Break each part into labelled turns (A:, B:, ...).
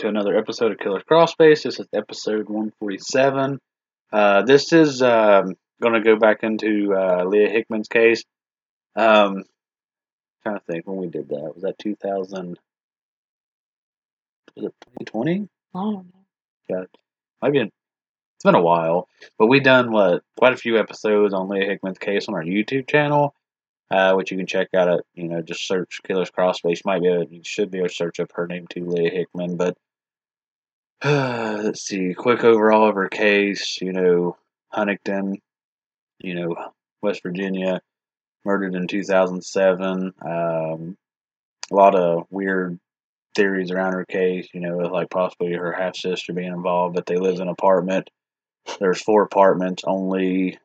A: To another episode of Killers Crossface. This is episode 147. Uh, this is um, going to go back into uh, Leah Hickman's case. Um, trying to think when we did that. Was that 2000? Was it 2020?
B: I don't know.
A: God, might be. It's been a while, but we've done what quite a few episodes on Leah Hickman's case on our YouTube channel, uh, which you can check out at you know just search Killers Crossface. You might be able, you should be able to search up her name too, Leah Hickman. But let's see, quick overall of her case. You know, Huntington, you know, West Virginia, murdered in 2007. Um, a lot of weird theories around her case, you know, like possibly her half sister being involved, but they lived in an apartment. There's four apartments, only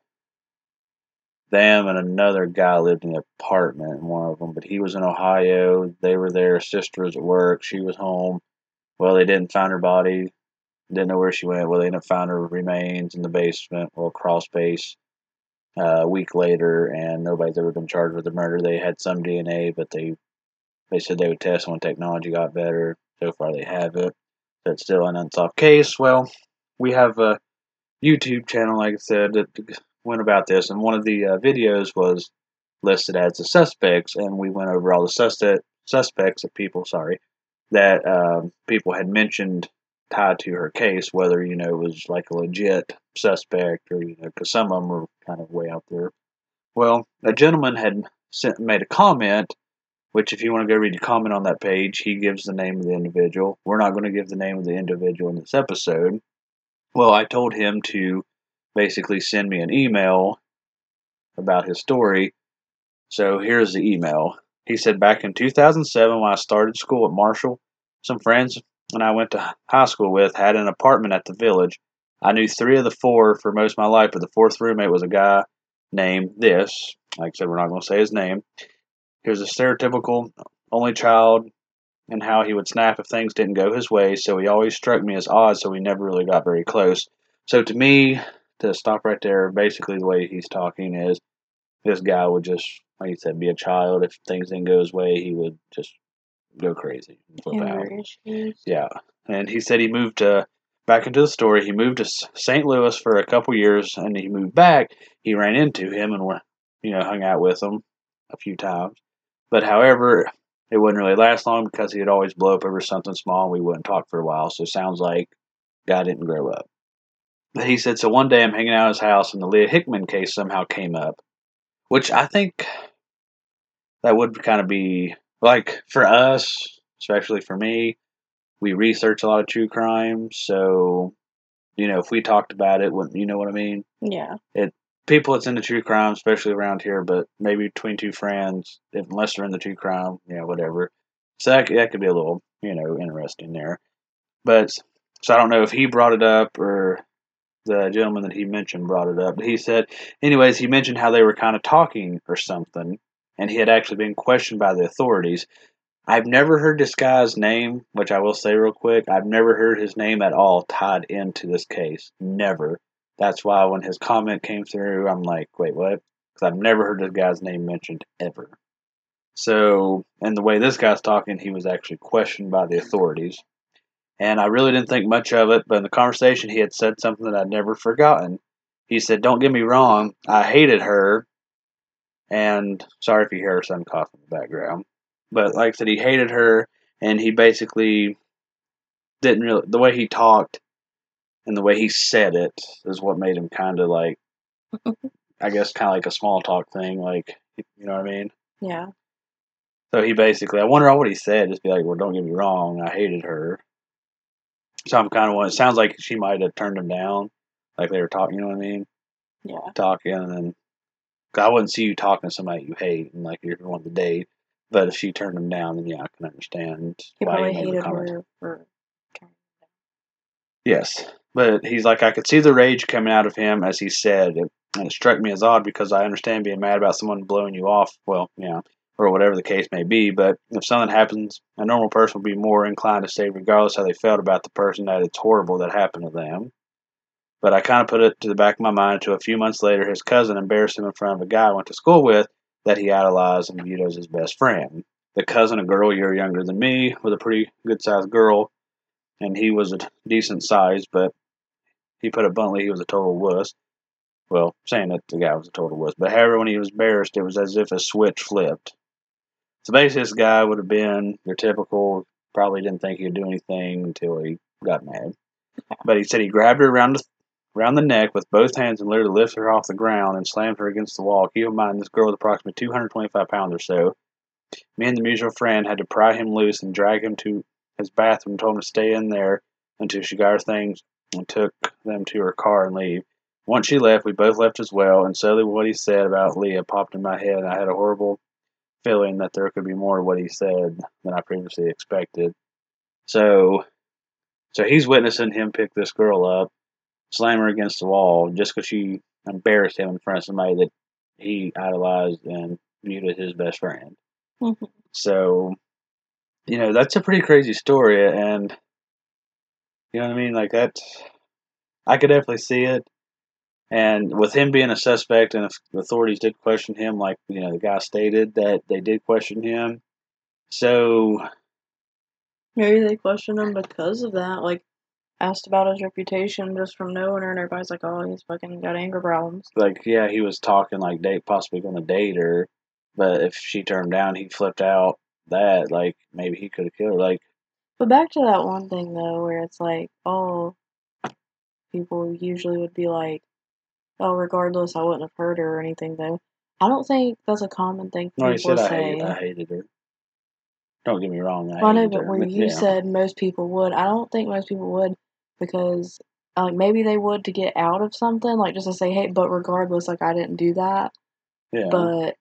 A: them and another guy lived in the apartment one of them, but he was in Ohio. They were there. Sister was at work. She was home. Well, they didn't find her body. Didn't know where she went. Well, they didn't find her remains in the basement well, crawl space. Uh, a week later, and nobody's ever been charged with the murder. They had some DNA, but they they said they would test when technology got better. So far, they haven't. It's still an unsolved case. Well, we have a YouTube channel, like I said, that went about this, and one of the uh, videos was listed as the suspects, and we went over all the suspect suspects of people, sorry, that um, people had mentioned tied to her case, whether you know it was like a legit suspect or you know, because some of them were kind of way out there. Well, a gentleman had sent made a comment, which if you want to go read the comment on that page, he gives the name of the individual. We're not going to give the name of the individual in this episode. Well, I told him to basically send me an email about his story. So here's the email. He said back in 2007 when I started school at Marshall, some friends and I went to high school with had an apartment at the village. I knew three of the four for most of my life, but the fourth roommate was a guy named this. Like I said, we're not going to say his name. He was a stereotypical only child and how he would snap if things didn't go his way, so he always struck me as odd, so we never really got very close. So to me, to stop right there, basically the way he's talking is this guy would just, like you said, be a child. If things didn't go his way, he would just go crazy and flip out. Yeah, and he said he moved to back into the story. He moved to St. Louis for a couple years, and he moved back. He ran into him and were, you know, hung out with him a few times. But however, it wouldn't really last long because he'd always blow up over something small, and we wouldn't talk for a while. So it sounds like guy didn't grow up. But he said so. One day I'm hanging out at his house, and the Leah Hickman case somehow came up, which I think that would kind of be like for us, especially for me, we research a lot of true crime. So, you know, if we talked about it, wouldn't you know what I mean?
B: Yeah.
A: It people that's into true crime, especially around here, but maybe between two friends, if, unless they're into true crime, you know, whatever. So that, that could be a little, you know, interesting there. But so I don't know if he brought it up or the gentleman that he mentioned brought it up. He said, anyways, he mentioned how they were kind of talking or something, and he had actually been questioned by the authorities. I've never heard this guy's name, which I will say real quick. I've never heard his name at all tied into this case. Never. That's why when his comment came through, I'm like, wait, what? Because I've never heard this guy's name mentioned ever. So, and the way this guy's talking, he was actually questioned by the authorities. And I really didn't think much of it, but in the conversation, he had said something that I'd never forgotten. He said, Don't get me wrong, I hated her. And sorry if you hear some cough in the background. But like I said, he hated her, and he basically didn't really, the way he talked and the way he said it is what made him kind of like, I guess, kind of like a small talk thing. Like, you know what I mean?
B: Yeah.
A: So he basically, I wonder what he said. Just be like, well, don't get me wrong, I hated her. So I'm kind of one. It sounds like she might have turned him down, like they were talking. You know what I mean?
B: Yeah.
A: Talking, and then 'cause I wouldn't see you talking to somebody you hate, and like you're wanting to date. But if she turned him down, then yeah, I can understand
B: He
A: why he made the comment.
B: her.
A: Yes, but he's like, I could see the rage coming out of him as he said, and it struck me as odd because I understand being mad about someone blowing you off. Well, yeah, or whatever the case may be. But if something happens, a normal person would be more inclined to say, regardless how they felt about the person, that it's horrible that happened to them. But I kind of put it to the back of my mind until a few months later, his cousin embarrassed him in front of a guy I went to school with that he idolized and viewed as his best friend. The cousin, a girl a year younger than me, was a pretty good sized girl. and he was a decent size, but he put it bluntly, he was a total wuss. Well, saying that the guy was a total wuss, but however, when he was embarrassed, it was as if a switch flipped. So basically, this guy would have been your typical, probably didn't think he'd do anything until he got mad. But he said he grabbed her around the around the neck with both hands and literally lifted her off the ground and slammed her against the wall. Keep in mind, this girl was approximately 225 pounds or so. Me and the mutual friend had to pry him loose and drag him to his bathroom and told him to stay in there until she got her things and took them to her car and leave. Once she left, we both left as well, and suddenly what he said about Leah popped in my head, and I had a horrible feeling that there could be more of what he said than I previously expected. So, so he's witnessing him pick this girl up slam her against the wall just because she embarrassed him in front of somebody that he idolized and viewed as his best friend.
B: Mm-hmm.
A: So, you know, that's a pretty crazy story, and you know what I mean. Like that, I could definitely see it. And with him being a suspect, and if the authorities did question him, like you know, the guy stated that they did question him. So
B: Maybe they questioned him because of that. Like, asked about his reputation just from knowing her, and everybody's like, "Oh, he's fucking got anger problems."
A: like yeah, he was talking like date possibly going to date her, but if she turned down, he flipped out that like maybe he could have killed her. Like
B: But back to that one thing though, where it's like, oh, people usually would be like, "Oh, regardless, I wouldn't have hurt her or anything." Though, I don't think that's a common thing
A: no,
B: people
A: said I,
B: say.
A: hate, I hated her. Don't get me wrong, I
B: Well, I know, but
A: her.
B: where you
A: yeah.
B: said most people would, I don't think most people would because, like, maybe they would to get out of something, like just to say, "Hey, but regardless, like, I didn't do that."
A: yeah,
B: But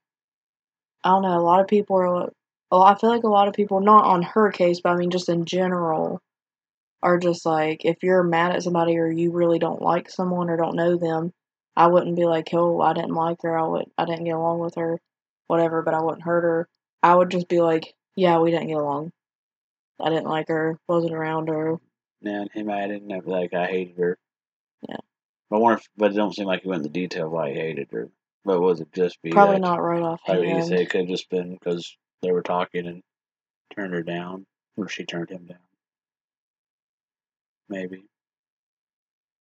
B: I don't know. A lot of people are. Well, I feel like a lot of people, not on her case, but I mean just in general, are just like if you're mad at somebody or you really don't like someone or don't know them, I wouldn't be like, "Oh, I didn't like her. I would. I didn't get along with her, whatever." But I wouldn't hurt her. I would just be like, "Yeah, we didn't get along. I didn't like her. Wasn't around her."
A: man, him I didn't have like I hated her.
B: Yeah.
A: But I wonder if, but it don't seem like he went into detail why he hated her. But was it just be
B: Probably
A: that,
B: not right off
A: Like you say, it could have just been because they were talking and turned her down, or she turned him down. Maybe.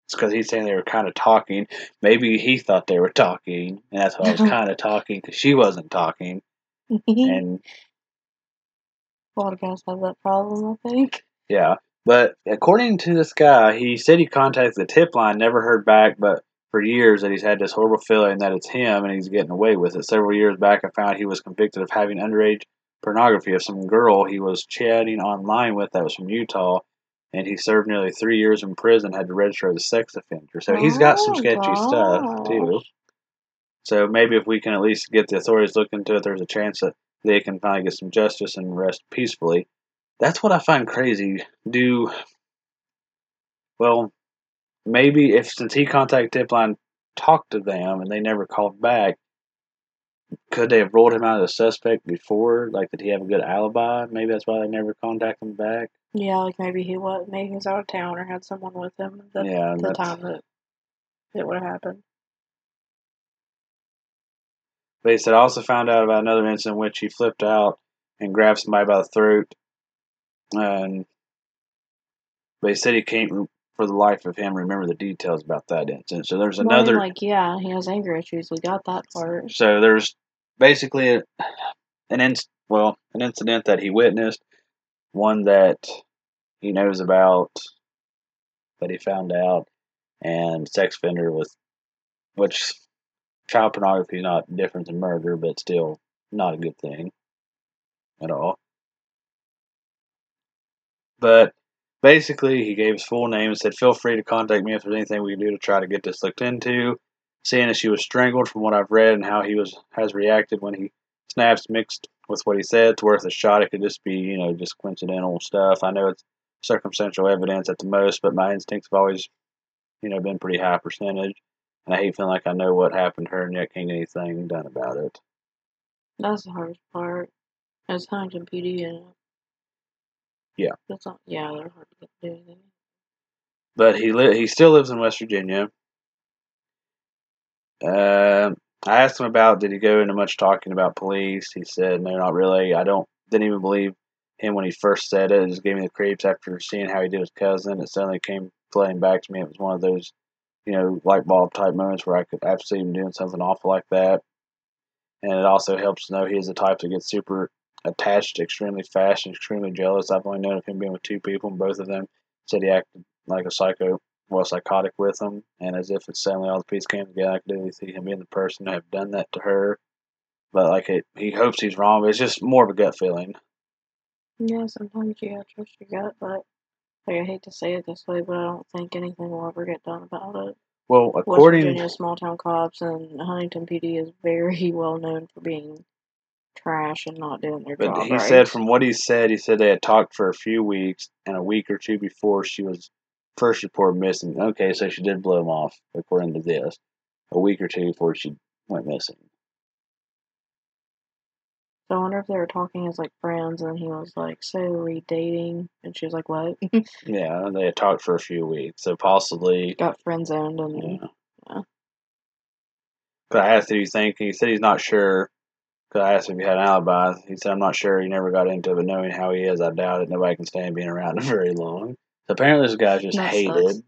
A: It's because he's saying they were kind of talking. Maybe he thought they were talking, and that's why I was kind of talking because she wasn't talking. And
B: a lot of guys have that problem, I think.
A: yeah, but according to this guy, he said he contacted the tip line, never heard back, but for years that he's had this horrible feeling that it's him and he's getting away with it. Several years back, I found he was convicted of having underage pornography of some girl he was chatting online with that was from Utah, and he served nearly three years in prison, had to register as a sex offender. So he's got some
B: Oh,
A: sketchy stuff too. So maybe if we can at least get the authorities looking into it, there's a chance that they can finally get some justice and rest peacefully. That's what I find crazy. Do well, maybe if since he contacted Tipline, talked to them and they never called back, could they have ruled him out as a suspect before? Like, did he have a good alibi? Maybe that's why they never contacted him back.
B: Yeah, like maybe he was maybe he was out of town or had someone with him the,
A: yeah,
B: the time that it would have happened.
A: They said I also found out about another incident in which he flipped out and grabbed somebody by the throat, and they said he can't, for the life of him, remember the details about that incident. So there's
B: Well,
A: another.
B: like yeah, he has anger issues. We got that part.
A: So there's basically an inc- well an incident that he witnessed, one that he knows about, that he found out, and sex offender with, which child pornography is not different than murder, but still not a good thing at all. But basically, he gave his full name and said, "Feel free to contact me if there's anything we can do to try to get this looked into." Seeing as she was strangled, from what I've read and how he was has reacted when he snaps mixed with what he said, it's worth a shot. It could just be, you know, just coincidental stuff. I know it's circumstantial evidence at the most, but my instincts have always, you know, been pretty high percentage. And I hate feeling like I know what happened to her and yet can't get anything done about it.
B: That's the hardest part. It's Huntington PD and
A: Yeah.
B: that's not. Yeah, they're hard to get to do anything.
A: But he li- he still lives in West Virginia. Um, I asked him about did he go into much talking about police. He said no, not really. I don't didn't even believe him when he first said it. It just gave me the creeps after seeing how he did his cousin. It suddenly came flooding back to me. It was one of those, you know, light bulb type moments where I could absolutely him doing something awful like that. And it also helps to know he is the type that gets super attached extremely fast and extremely jealous. I've only known of him being with two people, and both of them said he acted like a psycho, well, psychotic with him, And as if it suddenly all the pieces came together, I could really see him being the person to have done that to her. But like it, he hopes he's wrong. But it's just more of a gut feeling.
B: Yeah, sometimes you gotta trust your gut, but like I hate to say it this way, but I don't think anything will ever get done about it.
A: Well,
B: West
A: according
B: Virginia small town cops and Huntington PD is very well known for being trash and not doing their
A: But
B: job
A: he
B: right.
A: said, from what he said, he said they had talked for a few weeks, and a week or two before she was first report missing. Okay, so she did blow him off, according to this. A week or two before she went missing.
B: So I wonder if they were talking as like friends, and he was like, "So are we dating?" And she was like, "What?"
A: Yeah, they had talked for a few weeks, so possibly.
B: Got friend zoned, and
A: Yeah.
B: Yeah.
A: Cause I asked if you think he said he's not sure. Cause I asked if he had an alibi. He said I'm not sure. He never got into it, but knowing how he is, I doubt it. Nobody can stand being around him very long. So apparently, this guy just
B: that
A: hated.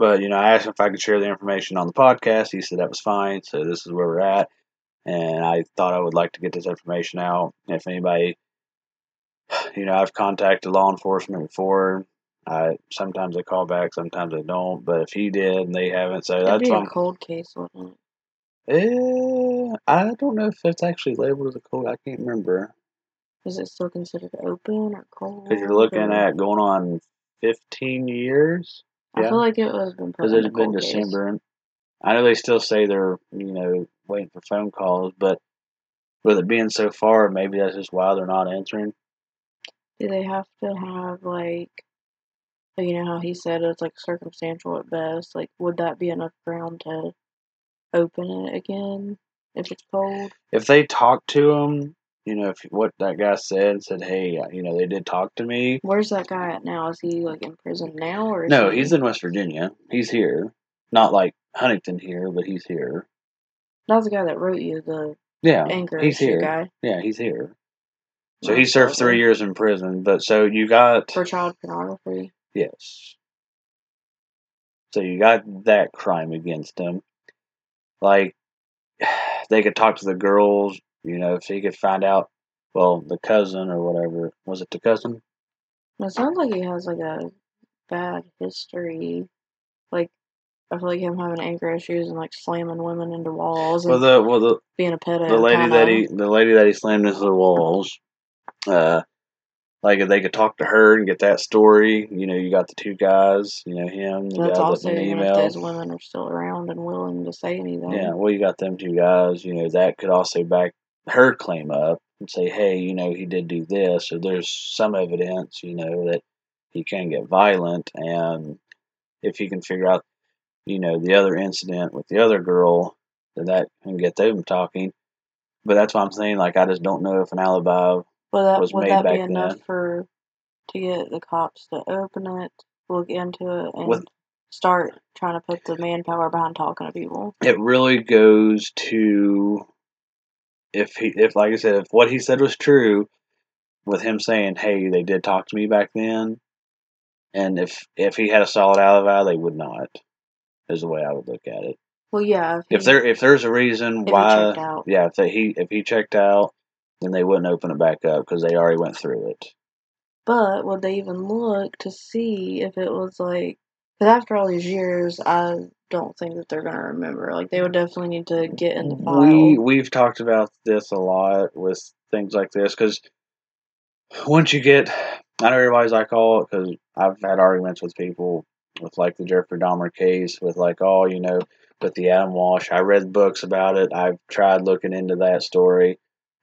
A: But you know, I asked him if I could share the information on the podcast. He said that was fine. So this is where we're at, and I thought I would like to get this information out. If anybody, you know, I've contacted law enforcement before. I sometimes they call back, sometimes they don't. But if he did and they haven't, so
B: It'd
A: that's
B: be a cold case, wouldn't it?
A: Eh, I don't know if it's actually labeled as a cold. I can't remember
B: Is it still considered open or cold?
A: because you're looking at going on 15 years.
B: I
A: yeah.
B: feel like it was been
A: because it's been
B: cold case.
A: December. I know they still say they're you know waiting for phone calls, but with it being so far, maybe that's just why they're not answering.
B: Do they have to have like, like, you know how he said it's like circumstantial at best? Like, would that be enough ground to open it again if it's cold?
A: If they talk to him, you know, if what that guy said said, hey, uh, you know, they did talk to me.
B: Where's that guy at now? Is he like in prison now or is
A: No,
B: he...
A: he's in West Virginia. He's here, not like Huntington here, but he's here.
B: That's the guy that wrote you the
A: Yeah,
B: anger
A: he's here.
B: guy
A: Yeah, he's here. So he served three years in prison. But so you got
B: for child pornography.
A: Yes. So you got that crime against him. Like, they could talk to the girls, you know, if he could find out, well, the cousin or whatever. Was it the cousin?
B: It sounds like he has like a bad history. Like, I feel like him having anger issues and like slamming women into walls and
A: Well, the well the,
B: being a pedo.
A: the lady
B: kinda.
A: that he the lady that he slammed into the walls. Uh, like if they could talk to her and get that story, you know, you got the two guys, you know, him, the
B: That's
A: guy
B: also
A: that the
B: if
A: email.
B: those women are still around and willing to say anything.
A: Yeah, well, you got them two guys. You know, that could also back her claim up and say, hey, you know, he did do this, or there's some evidence, you know, that he can get violent. And if he can figure out, you know, the other incident with the other girl, then that can get them talking. But that's what I'm saying. Like, I just don't know if an alibi.
B: well, that
A: was
B: would
A: made
B: that be
A: back
B: enough
A: then.
B: for to get the cops to open it, look into it, and
A: With-
B: start trying to put the manpower behind talking to people?
A: It really goes to if he, if like I said, if what he said was true, with him saying, "Hey, they did talk to me back then," and if if he had a solid alibi, they would not. Is the way I would look at it.
B: Well, yeah. If,
A: If
B: he-
A: there if there's a reason why, yeah, if they, he if he checked out, then they wouldn't open it back up because they already went through it.
B: But would they even look to see if it was like? Because after all these years, I don't think that they're gonna remember. Like they would definitely need to get in the file.
A: We we've talked about this a lot with things like this because once you get, I know everybody's like, oh, because I've had arguments with people with like the Jeffrey Dahmer case with like, oh, you know, with the Adam Walsh. I read books about it. I've tried looking into that story.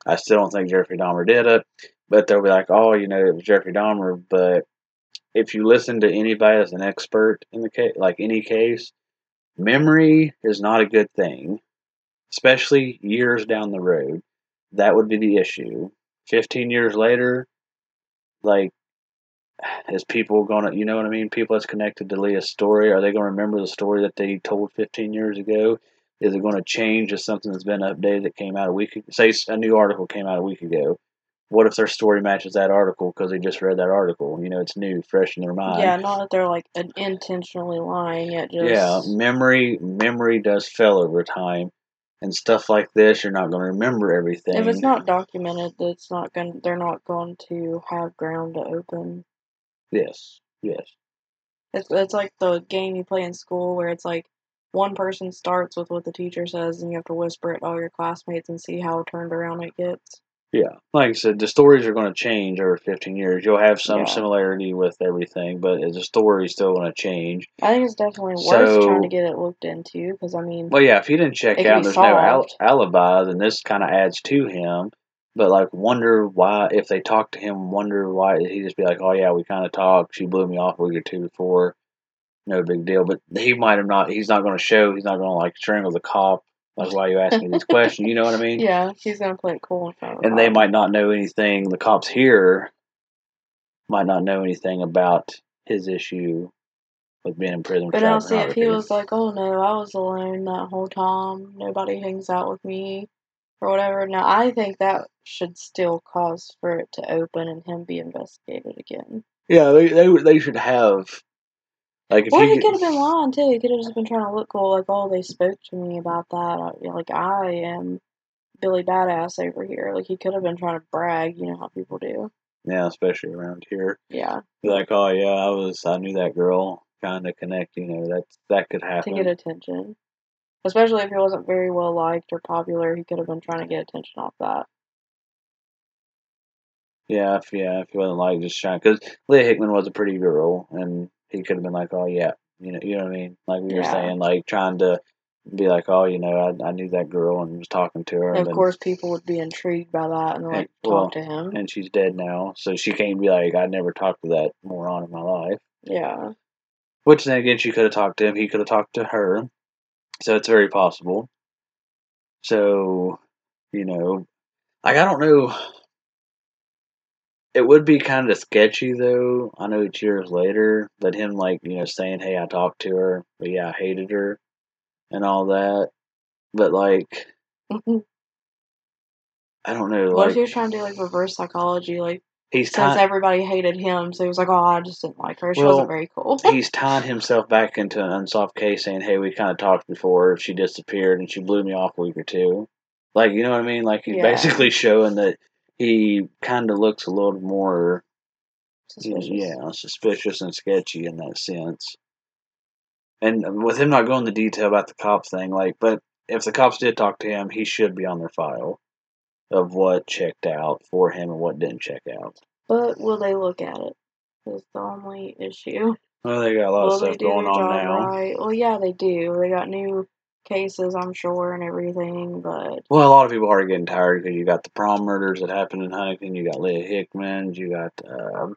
A: I still don't think Jeffrey Dahmer did it, but they'll be like, oh, you know, it was Jeffrey Dahmer. But if you listen to anybody as an expert in the case, like any case, memory is not a good thing, especially years down the road. That would be the issue. 15 years later, like, is people gonna, you know what I mean? People that's connected to Leah's story, are they gonna remember the story that they told 15 years ago? Is it gonna change if something that's been updated that came out a week? Say a new article came out a week ago. What if their story matches that article because they just read that article? You know, it's new, fresh in their mind.
B: yeah, not that they're like in- intentionally lying. It just
A: Yeah, memory memory does fail over time, and stuff like this, you're not going to remember everything.
B: if it's not documented, it's not going. They're not going to have ground to open.
A: yes, yes,
B: It's it's like the game you play in school where it's like one person starts with what the teacher says, and you have to whisper it to all your classmates and see how turned around it gets.
A: Yeah. Like I said, the stories are going to change over 15 years. You'll have some
B: Yeah.
A: similarity with everything, but the story's still going to change.
B: I think it's definitely worth trying to get it looked into because I mean,
A: Well, yeah, if he didn't check out,
B: be
A: there's no al- alibi, then this kind of adds to him. But like, wonder why if they talk to him, wonder why he just be like, "Oh yeah, we kind of talked. She blew me off a week or two before. No big deal." But he might have not. He's not going to show. He's not going to like strangle the cop. That's why you ask me these questions. You know what I mean?
B: yeah, he's gonna play it cool in front
A: And they might not know anything. The cops here might not know anything about his issue with being in prison.
B: But
A: for
B: now,
A: child
B: see, if he was like, "Oh no, I was alone that whole time. Nobody hangs out with me." Or whatever. Now, I think that should still cause for it to open and him be investigated again.
A: yeah, they they they should have like
B: Or
A: you
B: he could have been lying too. He could have just been trying to look cool, like, oh, they spoke to me about that. Uh, I- Like, I am Billy Badass over here. Like, he could have been trying to brag, you know how people do.
A: Yeah, especially around here.
B: Yeah,
A: Be like, oh yeah, I was, I knew that girl. Kind of connect, you know. That's that could happen to
B: get attention. Especially if he wasn't very well liked or popular, he could have been trying to get attention off that.
A: Yeah, if yeah, if he wasn't like just trying, because Leah Hickman was a pretty girl, and he could have been like, oh yeah, you know, you know what I mean? Like we were
B: Yeah.
A: saying, like trying to be like, oh, you know, I, I knew that girl and was talking to her,
B: And
A: and,
B: of course, people would be intrigued by that and like
A: And- well,
B: talk to him.
A: and she's dead now, so she can't be like, I never talked to that moron in my life.
B: Yeah,
A: Which then again, she could have talked to him. He could have talked to her. So it's very possible. So, you know, like I don't know. It would be kind of sketchy though. I know it's years later, but him like you know saying, "Hey, I talked to her, but yeah, I hated her," and all that. But like,
B: what
A: I don't know.
B: if
A: Like
B: he was trying to do like reverse psychology? Like,
A: he's
B: since everybody hated him, so he was like, oh, I just didn't like her. She
A: Well,
B: wasn't very cool.
A: he's tying himself back into an unsolved case, saying, "Hey, we kind of talked before. She disappeared, and she blew me off a week or two. Like, you know what I mean? Like, he's
B: Yeah.
A: basically showing that he kind of looks a little more,
B: Suspicious.
A: yeah, suspicious and sketchy in that sense. And with him not going into detail about the cop thing, like, but if the cops did talk to him, he should be on their file of what checked out for him and what didn't check out.
B: But will they look at it? Is the only issue.
A: Well, they got a lot
B: will
A: of stuff going on now.
B: right? Well, yeah, they do. They got new cases, I'm sure, and everything. But
A: Well, a lot of people are getting tired because you got the prom murders that happened in Huntington. You got Leah Hickman. You got um,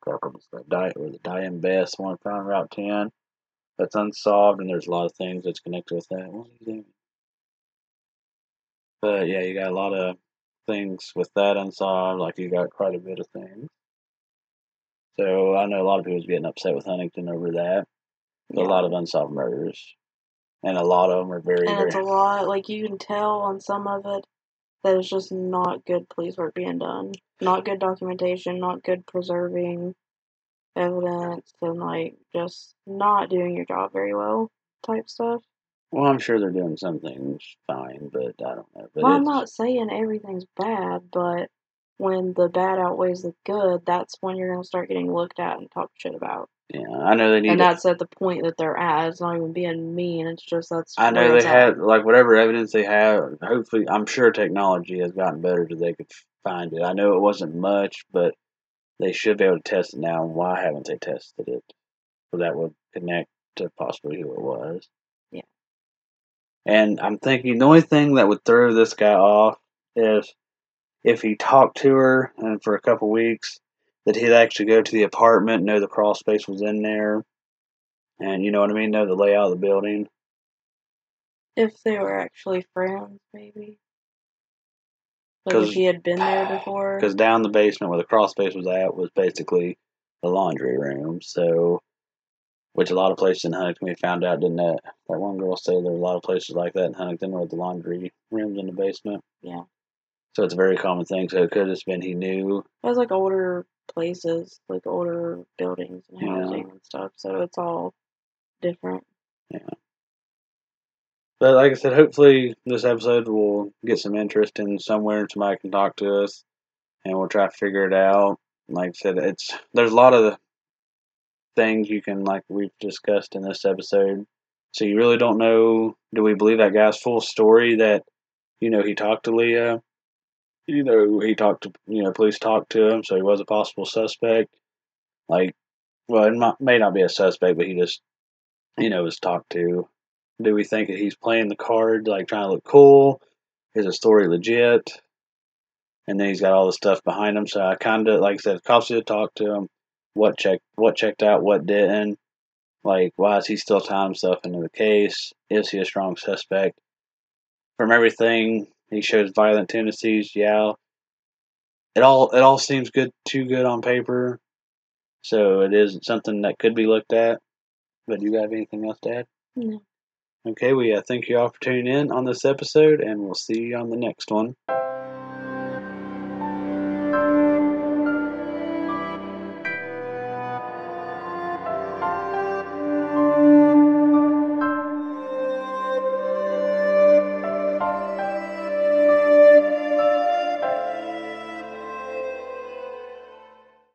A: crap, what was that? Di- or the Diane Best one found Route Ten. That's unsolved, and there's a lot of things that's connected with that. What are you doing? But yeah, you got a lot of things with that unsolved. Like you got quite a bit of things. So I know a lot of people's getting upset with Huntington over that.
B: yeah.
A: A lot of unsolved murders, and a lot of them are very,
B: and
A: very.
B: it's a lot. Like you can tell on some of it that it's just not good police work being done. Not good documentation. Not good preserving evidence, and like just not doing your job very well. Type stuff.
A: Well, I'm sure they're doing some things fine, but I don't know. But
B: Well, I'm not saying everything's bad, but when the bad outweighs the good, that's when you're gonna start getting looked at and talked shit about.
A: Yeah, I know they need.
B: And that's at the point that they're at. It's not even being mean. It's just that's.
A: I know they
B: at.
A: had like whatever evidence they have. Hopefully, I'm sure technology has gotten better so they could find it. I know it wasn't much, but they should be able to test it now. And why haven't they tested it? So that would connect to possibly who it was.
B: Yeah.
A: And I'm thinking the only thing that would throw this guy off is if he talked to her and for a couple weeks that he'd actually go to the apartment, know the crawl space was in there, and you know what I mean, know the layout of the building.
B: If they were actually friends, maybe. Like if he had been there before.
A: because down the basement where the crawl space was at was basically the laundry room. So, which a lot of places in Huntington we found out didn't that that one girl say there were a lot of places like that in Huntington where the laundry rooms in the basement.
B: Yeah.
A: So it's a very common thing. So it could have just been he knew.
B: It was like older places, like older buildings and
A: Yeah.
B: housing and stuff. So it's all different. Yeah.
A: But like I said, hopefully this episode will get some interest in somewhere and somebody can talk to us and we'll try to figure it out. Like I said, it's there's a lot of things you can like we've discussed in this episode. So you really don't know do we believe that guy's full story that, you know, he talked to Leah? You know, he talked to you know, police talked to him, so he was a possible suspect. Like well, it might, may not be a suspect, but he just you know, was talked to. Do we think that he's playing the card, like trying to look cool? Is the story legit? And then he's got all the stuff behind him. So I kind of, like I said, cops did talk to him. What checked, what checked out, what didn't. Like, why is he still tying himself into the case? Is he a strong suspect? From everything, he shows violent tendencies. Yeah, it all it all seems good, too good on paper. So it is something that could be looked at. But do you have anything else to add?
B: No.
A: Okay, we uh, thank you all for tuning in on this episode, and we'll see you on the next one.